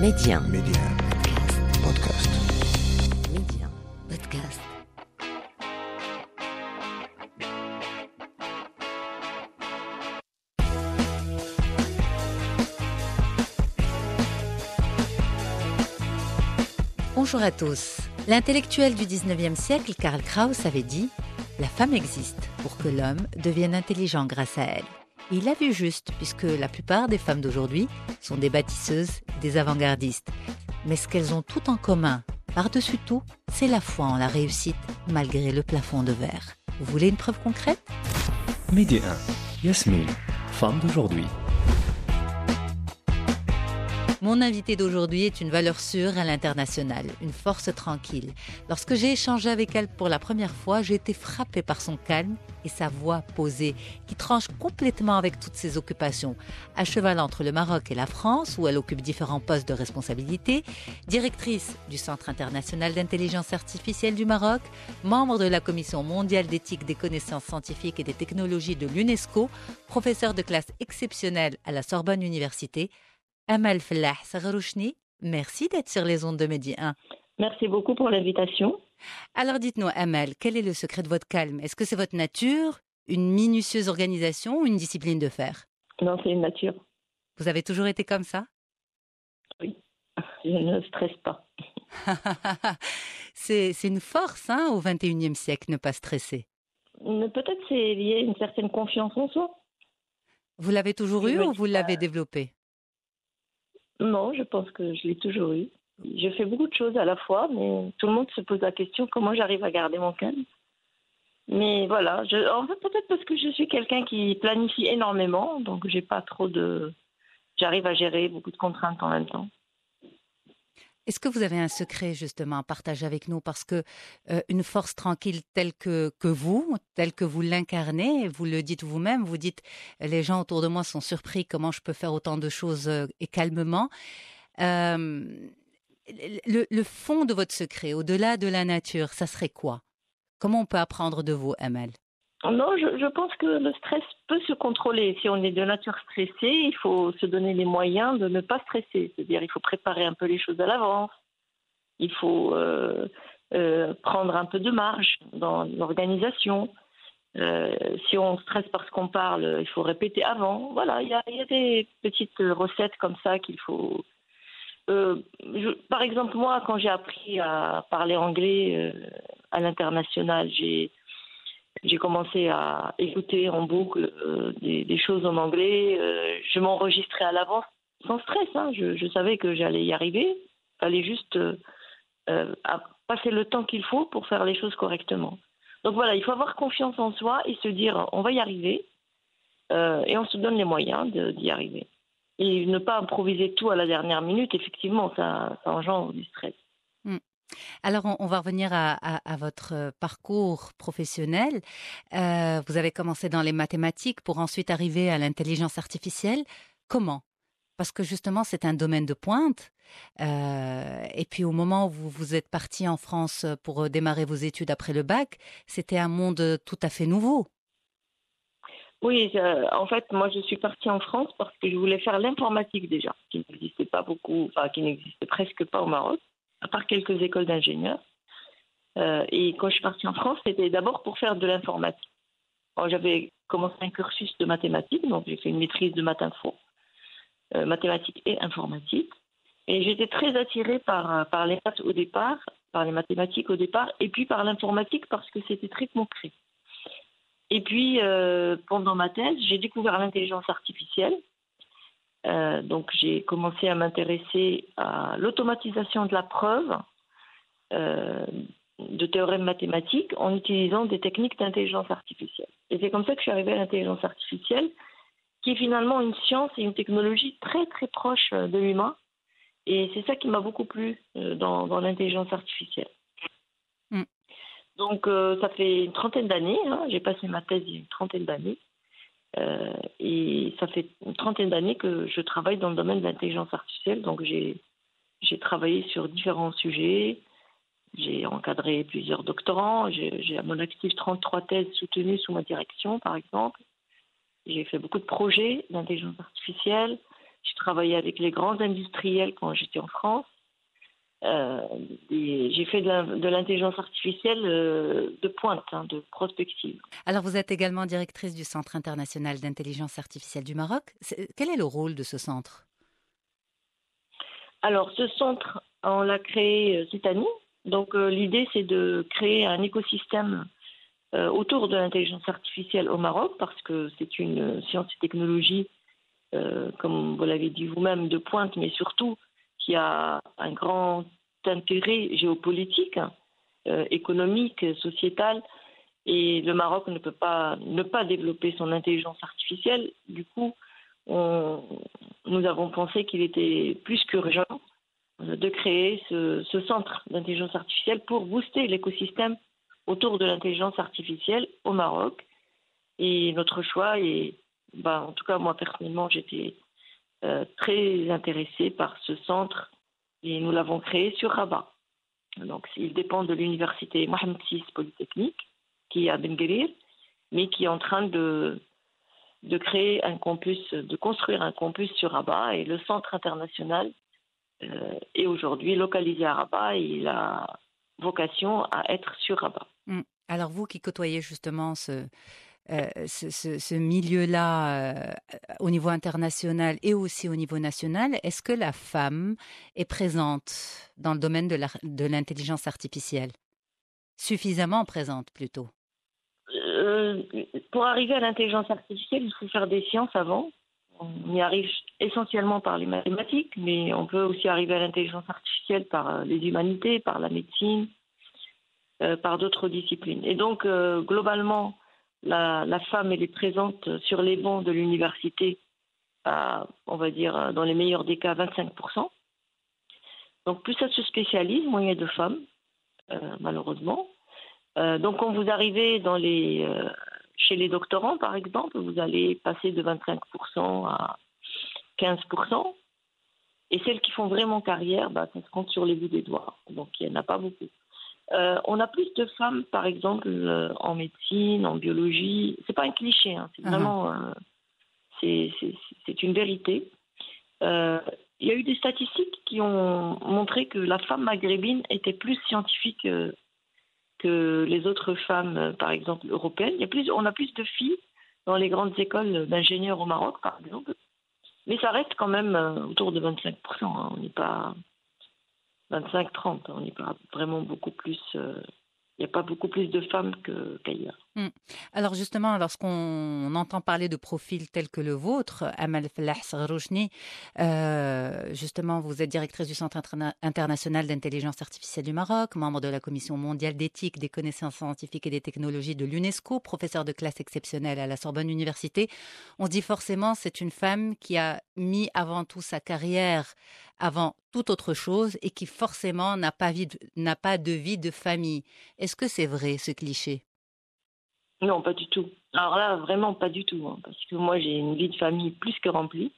Média. Média. Podcast. Média. Podcast. Bonjour à tous. L'intellectuel du 19e siècle, Karl Kraus, avait dit La femme existe pour que l'homme devienne intelligent grâce à elle. Et il a vu juste, puisque la plupart des femmes d'aujourd'hui sont des bâtisseuses, des avant-gardistes. Mais ce qu'elles ont tout en commun, par-dessus tout, c'est la foi en la réussite, malgré le plafond de verre. Vous voulez une preuve concrète? Média 1. Yasmine, femme d'aujourd'hui. Mon invité d'aujourd'hui est une valeur sûre à l'international, une force tranquille. Lorsque j'ai échangé avec elle pour la première fois, j'ai été frappée par son calme et sa voix posée, qui tranche complètement avec toutes ses occupations. À cheval entre le Maroc et la France, où elle occupe différents postes de responsabilité, directrice du Centre international d'intelligence artificielle du Maroc, membre de la Commission mondiale d'éthique des connaissances scientifiques et des technologies de l'UNESCO, professeur de classe exceptionnelle à la Sorbonne Université, Amal Fellah Sagarouchni, merci d'être sur les ondes de Média 1. Merci beaucoup pour l'invitation. Alors dites-nous, Amal, quel est le secret de votre calme? Est-ce que c'est votre nature, une minutieuse organisation ou une discipline de fer? Non, c'est une nature. Vous avez toujours été comme ça? Oui, je ne stresse pas. c'est une force hein, au 21e siècle, ne pas stresser. Mais Peut-être c'est lié à une certaine confiance en soi. Vous l'avez toujours eu ou vous l'avez développé? Non, je pense que je l'ai toujours eu. Je fais beaucoup de choses à la fois, mais tout le monde se pose la question comment j'arrive à garder mon calme? Mais voilà, je, en fait, peut-être parce que je suis quelqu'un qui planifie énormément, donc j'ai pas trop de. J'arrive à gérer beaucoup de contraintes en même temps. Est-ce que vous avez un secret justement à partager avec nous? Parce que euh, une force tranquille telle que, que vous, telle que vous l'incarnez, vous le dites vous-même, vous dites les gens autour de moi sont surpris comment je peux faire autant de choses euh, et calmement. Euh, le, le fond de votre secret, au-delà de la nature, ça serait quoi? Comment on peut apprendre de vous, Amel? Non, je, pense que le stress peut se contrôler. Si on est de nature stressée, il faut se donner les moyens de ne pas stresser. C'est-à-dire, il faut préparer un peu les choses à l'avance. Il faut euh, euh, prendre un peu de marge dans l'organisation. Euh, si on stresse parce qu'on parle, il faut répéter avant. Voilà, il y a, des petites recettes comme ça qu'il faut. Par exemple, moi, quand j'ai appris à parler anglais à l'international, j'ai j'ai commencé à écouter en boucle euh, des, choses en anglais. Euh, je m'enregistrais à l'avance sans stress. hein. Je, savais que j'allais y arriver. Fallait juste euh, passer le temps qu'il faut pour faire les choses correctement. Donc voilà, il faut avoir confiance en soi et se dire on va y arriver. Et on se donne les moyens d'y arriver. Et ne pas improviser tout à la dernière minute, effectivement, ça engendre du stress. Alors, on, va revenir à, votre euh, parcours professionnel. Euh, vous avez commencé dans les mathématiques pour ensuite arriver à l'intelligence artificielle. Comment? Parce que justement, c'est un domaine de pointe. Euh, et puis, au moment où vous, vous êtes parti en France pour démarrer vos études après le bac, c'était un monde tout à fait nouveau. Oui, en fait, moi, je suis partie en France parce que je voulais faire l'informatique déjà, qui n'existait pas beaucoup, enfin, qui n'existait presque pas au Maroc, à part quelques écoles d'ingénieurs. Euh, et quand je suis partie en France, c'était d'abord pour faire de l'informatique. J'avais commencé un cursus de mathématiques, donc j'ai fait une maîtrise de maths info, euh, mathématiques et informatique. Et j'étais très attirée par, par les maths au départ, par les mathématiques au départ, et puis par l'informatique parce que c'était très concret. Et puis, euh, pendant ma thèse, j'ai découvert l'intelligence artificielle. Euh, donc, j'ai commencé à m'intéresser à l'automatisation de la preuve euh, de théorèmes mathématiques en utilisant des techniques d'intelligence artificielle. Et c'est comme ça que je suis arrivée à l'intelligence artificielle, qui est finalement une science et une technologie très, très proche euh, de l'humain. Et c'est ça qui m'a beaucoup plu dans, dans l'intelligence artificielle. Mm. Donc, euh, ça fait une trentaine d'années. hein. J'ai passé ma thèse il y a une trentaine d'années. Euh, et ça fait une trentaine d'années que je travaille dans le domaine de l'intelligence artificielle. Donc, j'ai travaillé sur différents sujets. J'ai encadré plusieurs doctorants. J'ai à mon actif 33 thèses soutenues sous ma direction, par exemple. J'ai fait beaucoup de projets d'intelligence artificielle. J'ai travaillé avec les grands industriels quand j'étais en France. Euh, j'ai fait de l'intelligence artificielle euh, de pointe, hein, de prospective. Alors vous êtes également directrice du Centre international d'intelligence artificielle du Maroc. quel est le rôle de ce centre? Alors ce centre, on l'a créé euh, cette année. Donc l'idée c'est de créer un écosystème autour de l'intelligence artificielle au Maroc parce que c'est une science et technologie, comme vous l'avez dit vous-même, de pointe, mais surtout qui a un grand intérêt géopolitique, euh, économique, sociétal, et le Maroc ne peut pas ne pas développer son intelligence artificielle. Du coup, nous avons pensé qu'il était plus qu'urgent de créer ce, centre d'intelligence artificielle pour booster l'écosystème autour de l'intelligence artificielle au Maroc. Et notre choix est, bah, en tout cas moi personnellement, j'étais euh, très intéressé par ce centre et nous l'avons créé sur Rabat. Donc, il dépend de l'université Mohamed VI Polytechnique, qui est à Ben mais qui est en train de, de créer un campus, de construire un campus sur Rabat. Et le centre international euh, est aujourd'hui localisé à Rabat et il a vocation à être sur Rabat. Hum. Alors, vous qui côtoyez justement ce, euh, ce, milieu-là euh, au niveau international et aussi au niveau national, est-ce que la femme est présente dans le domaine de l'intelligence artificielle? Suffisamment présente plutôt euh, Pour arriver à l'intelligence artificielle, il faut faire des sciences avant. On y arrive essentiellement par les mathématiques, mais on peut aussi arriver à l'intelligence artificielle par les humanités, par la médecine, par d'autres disciplines. Et donc, globalement, la, femme, elle est présente sur les bancs de l'université, on va dire, dans les meilleurs des cas, 25%. Donc plus ça se spécialise, moins il y a de femmes, euh, malheureusement. Euh, donc quand vous arrivez euh, chez les doctorants, par exemple, vous allez passer de 25% à 15%. Et celles qui font vraiment carrière, bah, ça se compte sur les bouts des doigts. Donc il n'y en a pas beaucoup. Euh, on a plus de femmes, par exemple, euh, en médecine, en biologie. C'est pas un cliché, hein, c'est uh-huh. vraiment, euh, c'est une vérité. Il y a eu des statistiques qui ont montré que la femme maghrébine était plus scientifique que les autres femmes, par exemple européennes. Il y a plus, on a plus de filles dans les grandes écoles d'ingénieurs au Maroc, par exemple. Mais ça reste quand même autour de 25%. Hein. On n'est pas 25-30. On n'est pas vraiment beaucoup plus. Euh, il n'y a pas beaucoup plus de femmes qu'ailleurs. Hmm. Alors justement, lorsqu'on entend parler de profils tels que le vôtre, Amal Fallah euh, justement, vous êtes directrice du Centre international d'intelligence artificielle du Maroc, membre de la Commission mondiale d'éthique des connaissances scientifiques et des technologies de l'UNESCO, professeur de classe exceptionnelle à la Sorbonne Université. On dit forcément c'est une femme qui a mis avant tout sa carrière avant toute autre chose et qui forcément n'a pas de vie de famille. Est-ce que c'est vrai ce cliché? Non, pas du tout. Alors là, vraiment pas du tout. Hein, parce que moi, j'ai une vie de famille plus que remplie.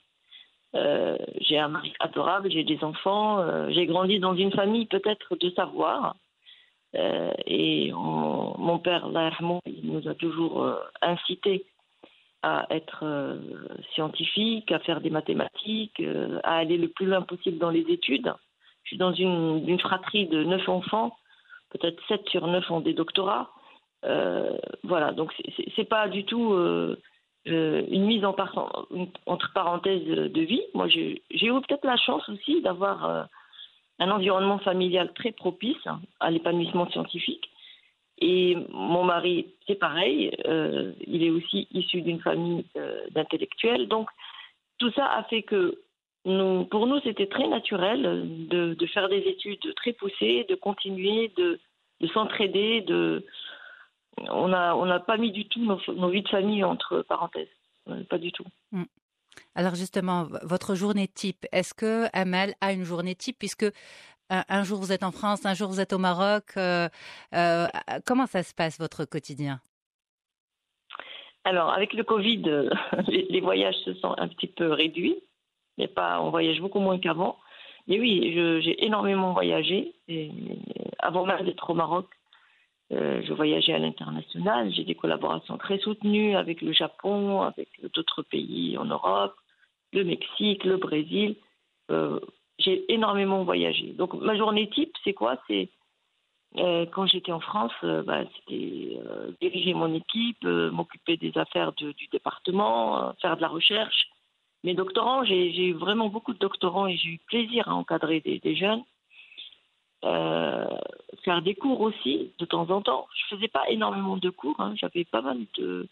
Euh, j'ai un mari adorable, j'ai des enfants, euh, j'ai grandi dans une famille peut-être de savoir. Euh, et mon père, là, il nous a toujours incité à être scientifique, à faire des mathématiques, à aller le plus loin possible dans les études. Je suis dans une, fratrie de neuf enfants, peut-être sept sur neuf ont des doctorats. Euh, voilà, donc c'est pas du tout une mise en entre parenthèses de vie. Moi, j'ai eu peut-être la chance aussi d'avoir un environnement familial très propice à l'épanouissement scientifique. Et mon mari, c'est pareil, euh, il est aussi issu d'une famille euh, d'intellectuels. Donc, tout ça a fait que pour nous, c'était très naturel de, de, faire des études très poussées, de continuer, de, de s'entraider. De... On n'a on a pas mis du tout nos, nos, vies de famille entre parenthèses. Euh, pas du tout. Mm. Alors justement, votre journée type, est-ce que Amel a une journée type puisque un, jour vous êtes en France, un jour vous êtes au Maroc. Euh, euh, comment ça se passe votre quotidien? Alors avec le Covid, les, voyages se sont un petit peu réduits, mais pas, on voyage beaucoup moins qu'avant. Mais oui, j'ai énormément voyagé. Et avant même d'être au Maroc, euh, je voyageais à l'international. J'ai des collaborations très soutenues avec le Japon, avec d'autres pays en Europe, le Mexique, le Brésil. Euh, j'ai énormément voyagé. Donc ma journée type, c'est quoi? C'est euh, quand j'étais en France, bah, c'était diriger mon équipe, m'occuper des affaires du département, faire de la recherche. Mes doctorants, j'ai eu vraiment beaucoup de doctorants et j'ai eu plaisir à encadrer des jeunes. Faire des cours aussi de temps en temps. Je faisais pas énormément de cours, hein. j'avais pas mal de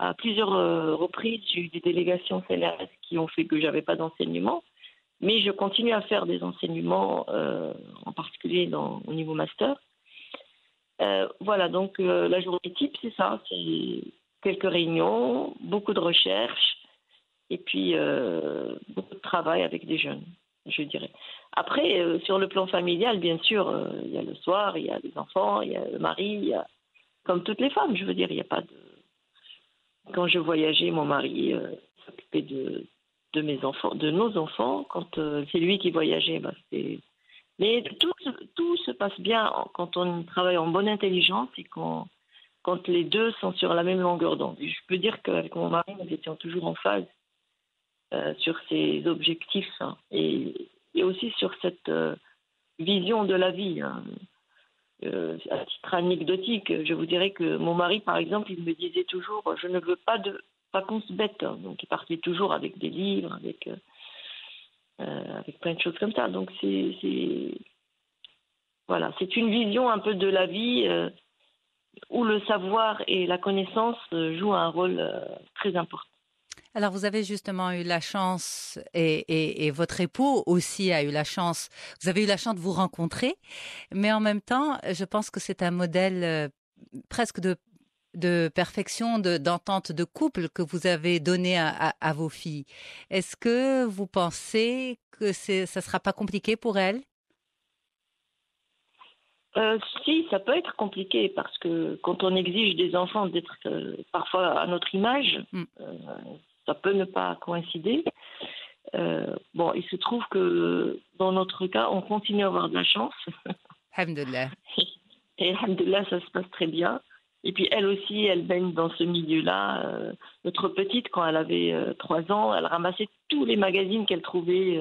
à plusieurs euh, reprises, j'ai eu des délégations CNRS qui ont fait que j'avais pas d'enseignement, mais je continue à faire des enseignements, euh, en particulier au niveau master. Euh, voilà, donc la journée type, c'est ça, c'est quelques réunions, beaucoup de recherches, et puis beaucoup de travail avec des jeunes, je dirais. Après, euh, sur le plan familial, bien sûr, euh, il y a le soir, il y a les enfants, il y a le mari, comme toutes les femmes, je veux dire, il n'y a pas de. Quand je voyageais, mon mari euh, s'occupait de, de mes enfants, de nos enfants. Quand c'est lui qui voyageait, bah, c'était. Mais tout, tout se passe bien quand on travaille en bonne intelligence et quand, quand les deux sont sur la même longueur d'onde. Je peux dire qu'avec mon mari, nous étions toujours en phase sur ces objectifs hein, et, et aussi sur cette euh, vision de la vie. hein. Euh, à titre anecdotique, je vous dirais que mon mari, par exemple, il me disait toujours Je ne veux pas de vacances bêtes. hein. Donc, il partait toujours avec des livres, avec, euh, plein de choses comme ça. Donc, c'est. Voilà, c'est une vision un peu de la vie où le savoir et la connaissance jouent un rôle très important. Alors, vous avez justement eu la chance, et, et- et votre époux aussi a eu la chance, vous avez eu la chance de vous rencontrer, mais en même temps, je pense que c'est un modèle euh, presque de, de perfection, de- d'entente de, couple que vous avez donné à, à- à vos filles. Est-ce que vous pensez que ça sera pas compliqué pour elles? Euh, si, ça peut être compliqué parce que quand on exige des enfants d'être euh, parfois à notre image, Mm. euh, ça peut ne pas coïncider. Euh, bon, il se trouve que dans notre cas, on continue à avoir de la chance. Alhamdulillah. Et alhamdoulilah, ça se passe très bien. Et puis elle aussi, elle baigne dans ce milieu-là. Euh, notre petite, quand elle avait euh, trois ans, elle ramassait tous les magazines qu'elle trouvait,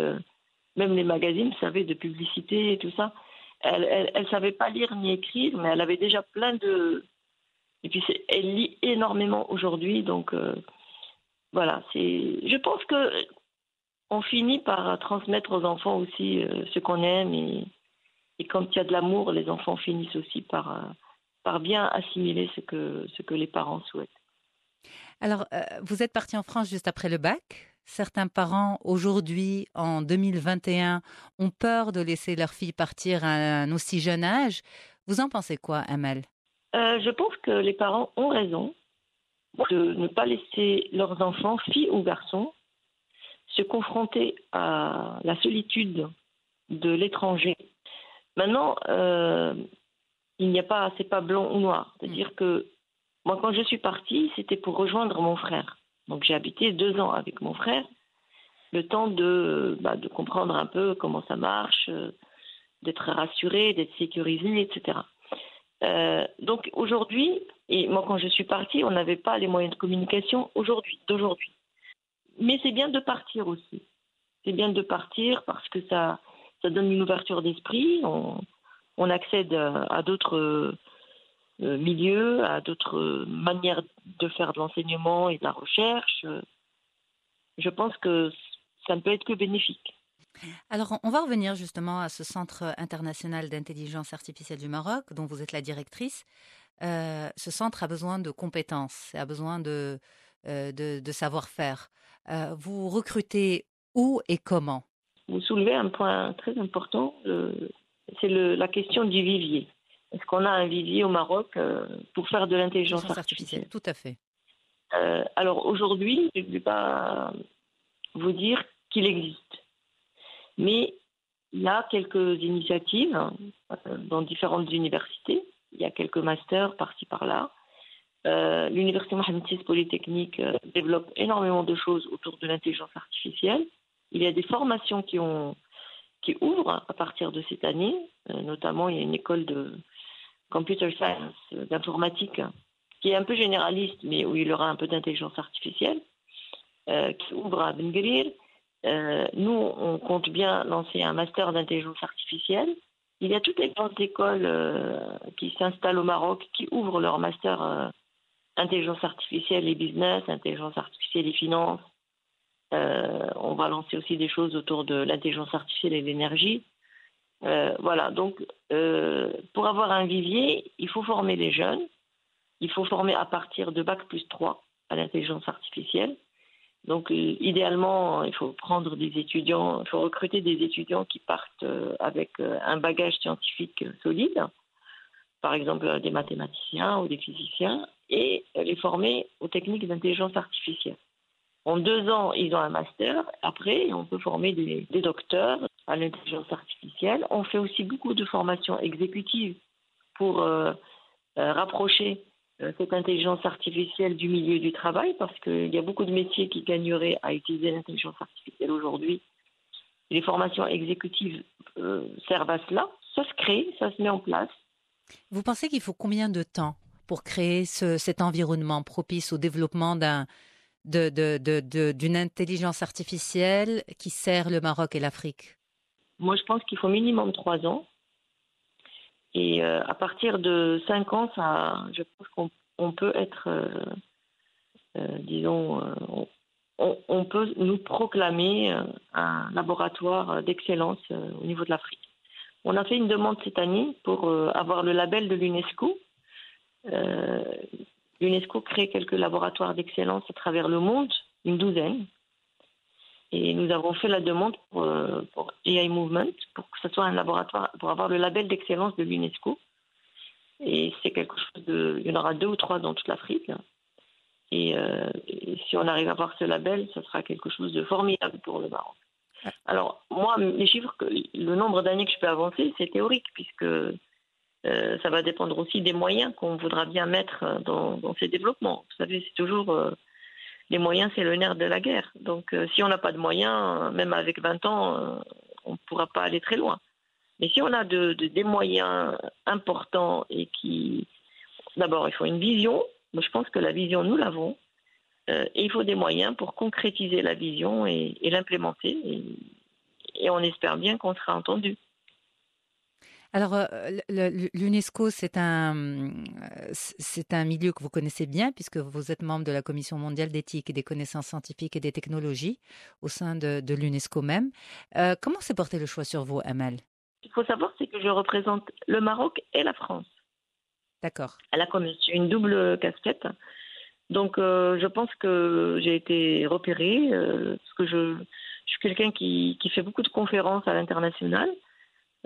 même les magazines, vous savez, de publicité et tout ça. Elle, elle, elle savait pas lire ni écrire, mais elle avait déjà plein de. Et puis elle lit énormément aujourd'hui, donc voilà. C'est. Je pense que on finit par transmettre aux enfants aussi euh, ce qu'on aime et, et quand il y a de l'amour, les enfants finissent aussi par, euh, par bien assimiler ce que, ce que les parents souhaitent. Alors, euh, vous êtes parti en France juste après le bac. Certains parents, aujourd'hui, en 2021, ont peur de laisser leur fille partir à un aussi jeune âge. Vous en pensez quoi, Amel? Je pense que les parents ont raison de ne pas laisser leurs enfants, filles ou garçons, se confronter à la solitude de l'étranger. Maintenant, euh, il n'y a pas, c'est pas blanc ou noir. C'est-à-dire que moi, quand je suis partie, c'était pour rejoindre mon frère. Donc, j'ai habité deux ans avec mon frère, le temps de, bah, de comprendre un peu comment ça marche, euh, d'être rassuré, d'être sécurisé, etc. Euh, donc aujourd'hui, et moi quand je suis partie, on n'avait pas les moyens de communication aujourd'hui, d'aujourd'hui. Mais c'est bien de partir aussi. C'est bien de partir parce que ça, ça donne une ouverture d'esprit. On, accède à, à d'autres euh, milieux, à d'autres manières de faire de l'enseignement et de la recherche. Je pense que ça ne peut être que bénéfique. Alors, on va revenir justement à ce Centre international d'intelligence artificielle du Maroc, dont vous êtes la directrice. Euh, ce centre a besoin de compétences, a besoin de, euh, de, de savoir-faire. Euh, vous recrutez où et comment? Vous soulevez un point très important, c'est la question du vivier. Est-ce qu'on a un vivier au Maroc pour faire de l'intelligence Intelligence artificielle Tout à fait. Alors aujourd'hui, je ne vais pas vous dire qu'il existe. Mais il y a quelques initiatives hein, dans différentes universités. Il y a quelques masters par-ci par-là. Euh, L'université Mohamed VI Polytechnique euh, développe énormément de choses autour de l'intelligence artificielle. Il y a des formations qui, ouvrent à partir de cette année. Euh, notamment, il y a une école de computer science, d'informatique, qui est un peu généraliste, mais où il y aura un peu d'intelligence artificielle, qui ouvre à Ben Gurir. Euh, nous, on compte bien lancer un master d'intelligence artificielle. Il y a toutes les grandes écoles euh, qui s'installent au Maroc, qui ouvrent leur master euh, intelligence artificielle et business, intelligence artificielle et finance. on va lancer aussi des choses autour de l'intelligence artificielle et l'énergie. voilà, donc pour avoir un vivier, il faut former les jeunes. Il faut former à partir de Bac plus 3 à l'intelligence artificielle. Donc, euh, idéalement, il faut prendre des étudiants, il faut recruter des étudiants qui partent euh, avec euh, un bagage scientifique solide, par exemple des mathématiciens ou des physiciens, et les former aux techniques d'intelligence artificielle. En deux ans, ils ont un master. Après, on peut former des, docteurs à l'intelligence artificielle. On fait aussi beaucoup de formations exécutives pour rapprocher cette intelligence artificielle du milieu du travail parce qu'il y a beaucoup de métiers qui gagneraient à utiliser l'intelligence artificielle aujourd'hui. Les formations exécutives euh, servent à cela. Ça se crée, ça se met en place. Vous pensez qu'il faut combien de temps pour créer ce, cet environnement propice au développement d'un, de, de, de, d'une intelligence artificielle qui sert le Maroc et l'Afrique? Moi, je pense qu'il faut minimum trois ans. Et euh, à partir de 5 ans, ça, je pense qu'on on peut être, euh, euh, disons, on, on, peut nous proclamer un laboratoire d'excellence au niveau de l'Afrique. On a fait une demande cette année pour avoir le label de l'UNESCO. L'UNESCO crée quelques laboratoires d'excellence à travers le monde, une douzaine. Et nous avons fait la demande pour, euh, pour, AI Movement pour que ce soit un laboratoire, pour avoir le label d'excellence de l'UNESCO. Et c'est quelque chose de. Il y en aura deux ou trois dans toute l'Afrique. Et, euh, et, si on arrive à avoir ce label, ce sera quelque chose de formidable pour le Maroc. Alors, moi, les chiffres, que, le nombre d'années que je peux avancer, c'est théorique, puisque euh, ça va dépendre aussi des moyens qu'on voudra bien mettre dans, dans ces développements. Vous savez, c'est toujours euh, les moyens, c'est le nerf de la guerre. Donc, euh, si on n'a pas de moyens, même avec 20 ans, euh, on ne pourra pas aller très loin. Mais si on a de, de, des moyens importants et qui. D'abord, il faut une vision. Moi, je pense que la vision, nous l'avons. Euh, et il faut des moyens pour concrétiser la vision et, et l'implémenter. Et, et on espère bien qu'on sera entendu. Alors, euh, l'UNESCO, c'est un, c'est un milieu que vous connaissez bien puisque vous êtes membre de la Commission mondiale d'éthique et des connaissances scientifiques et des technologies au sein de, de l'UNESCO même. Euh, comment s'est porté le choix sur vous, Amal Il faut savoir, c'est que je représente le Maroc et la France. D'accord. À la Commission, une double casquette. Donc, euh, je pense que j'ai été repérée euh, parce que je, je suis quelqu'un qui, qui fait beaucoup de conférences à l'international.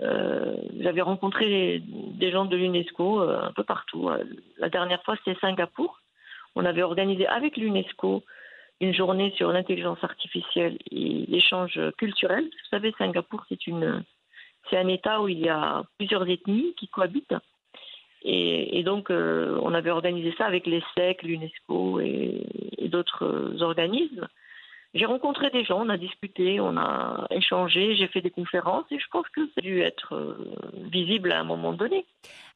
Euh, J'avais rencontré des gens de l'UNESCO euh, un peu partout. Euh, la dernière fois, c'était Singapour. On avait organisé avec l'UNESCO une journée sur l'intelligence artificielle et l'échange culturel. Vous savez, Singapour, c'est un État où il y a plusieurs ethnies qui cohabitent. Et, donc, on avait organisé ça avec les SEC, l'UNESCO et d'autres organismes. J'ai rencontré des gens, on a discuté, on a échangé, j'ai fait des conférences et je pense que ça a dû être euh, visible à un moment donné.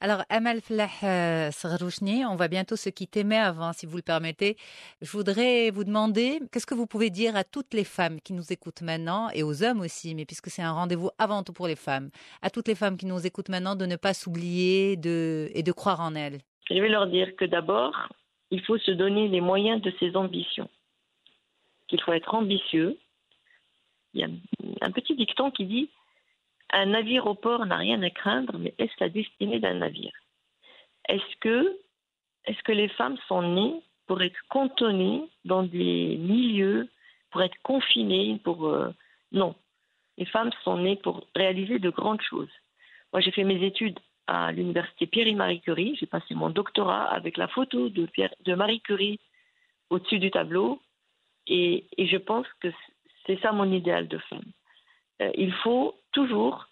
Alors, Amal Flah euh, Srarouchni, on va bientôt se quitter, mais avant, si vous le permettez, je voudrais vous demander qu'est-ce que vous pouvez dire à toutes les femmes qui nous écoutent maintenant et aux hommes aussi, mais puisque c'est un rendez-vous avant tout pour les femmes, à toutes les femmes qui nous écoutent maintenant de ne pas s'oublier de, et de croire en elles? Je vais leur dire que d'abord, il faut se donner les moyens de ses ambitions qu'il faut être ambitieux. Il y a un petit dicton qui dit Un navire au port n'a rien à craindre, mais est-ce la destinée d'un navire? Est-ce que, est que les femmes sont nées pour être cantonnées dans des milieux, pour être confinées pour, euh, Non. Les femmes sont nées pour réaliser de grandes choses. Moi, j'ai fait mes études à l'université Pierre et Marie Curie. J'ai passé mon doctorat avec la photo de, Marie Curie au-dessus du tableau. Et, je pense que c'est ça mon idéal de femme. Euh, il faut toujours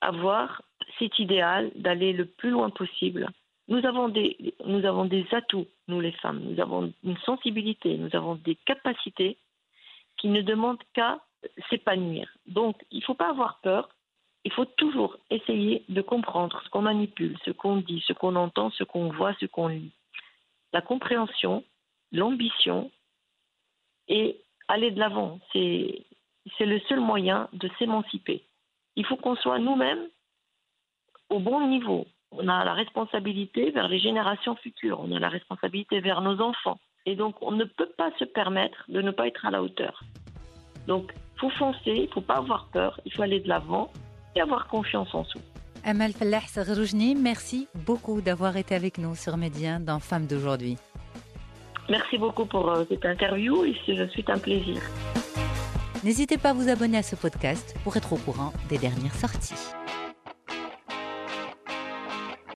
avoir cet idéal d'aller le plus loin possible. Nous avons, des, nous avons des atouts, nous les femmes. Nous avons une sensibilité, nous avons des capacités qui ne demandent qu'à s'épanouir. Donc, il ne faut pas avoir peur. Il faut toujours essayer de comprendre ce qu'on manipule, ce qu'on dit, ce qu'on entend, ce qu'on voit, ce qu'on lit. La compréhension, l'ambition, et aller de l'avant. C'est le seul moyen de s'émanciper. Il faut qu'on soit nous-mêmes au bon niveau. On a la responsabilité vers les générations futures, on a la responsabilité vers nos enfants. Et donc, on ne peut pas se permettre de ne pas être à la hauteur. Donc, il faut foncer, il ne faut pas avoir peur, il faut aller de l'avant et avoir confiance en soi. Amal Fallah merci beaucoup d'avoir été avec nous sur Médien dans Femmes d'aujourd'hui. Merci beaucoup pour euh, cette interview et c'est un plaisir. N'hésitez pas à vous abonner à ce podcast pour être au courant des dernières sorties.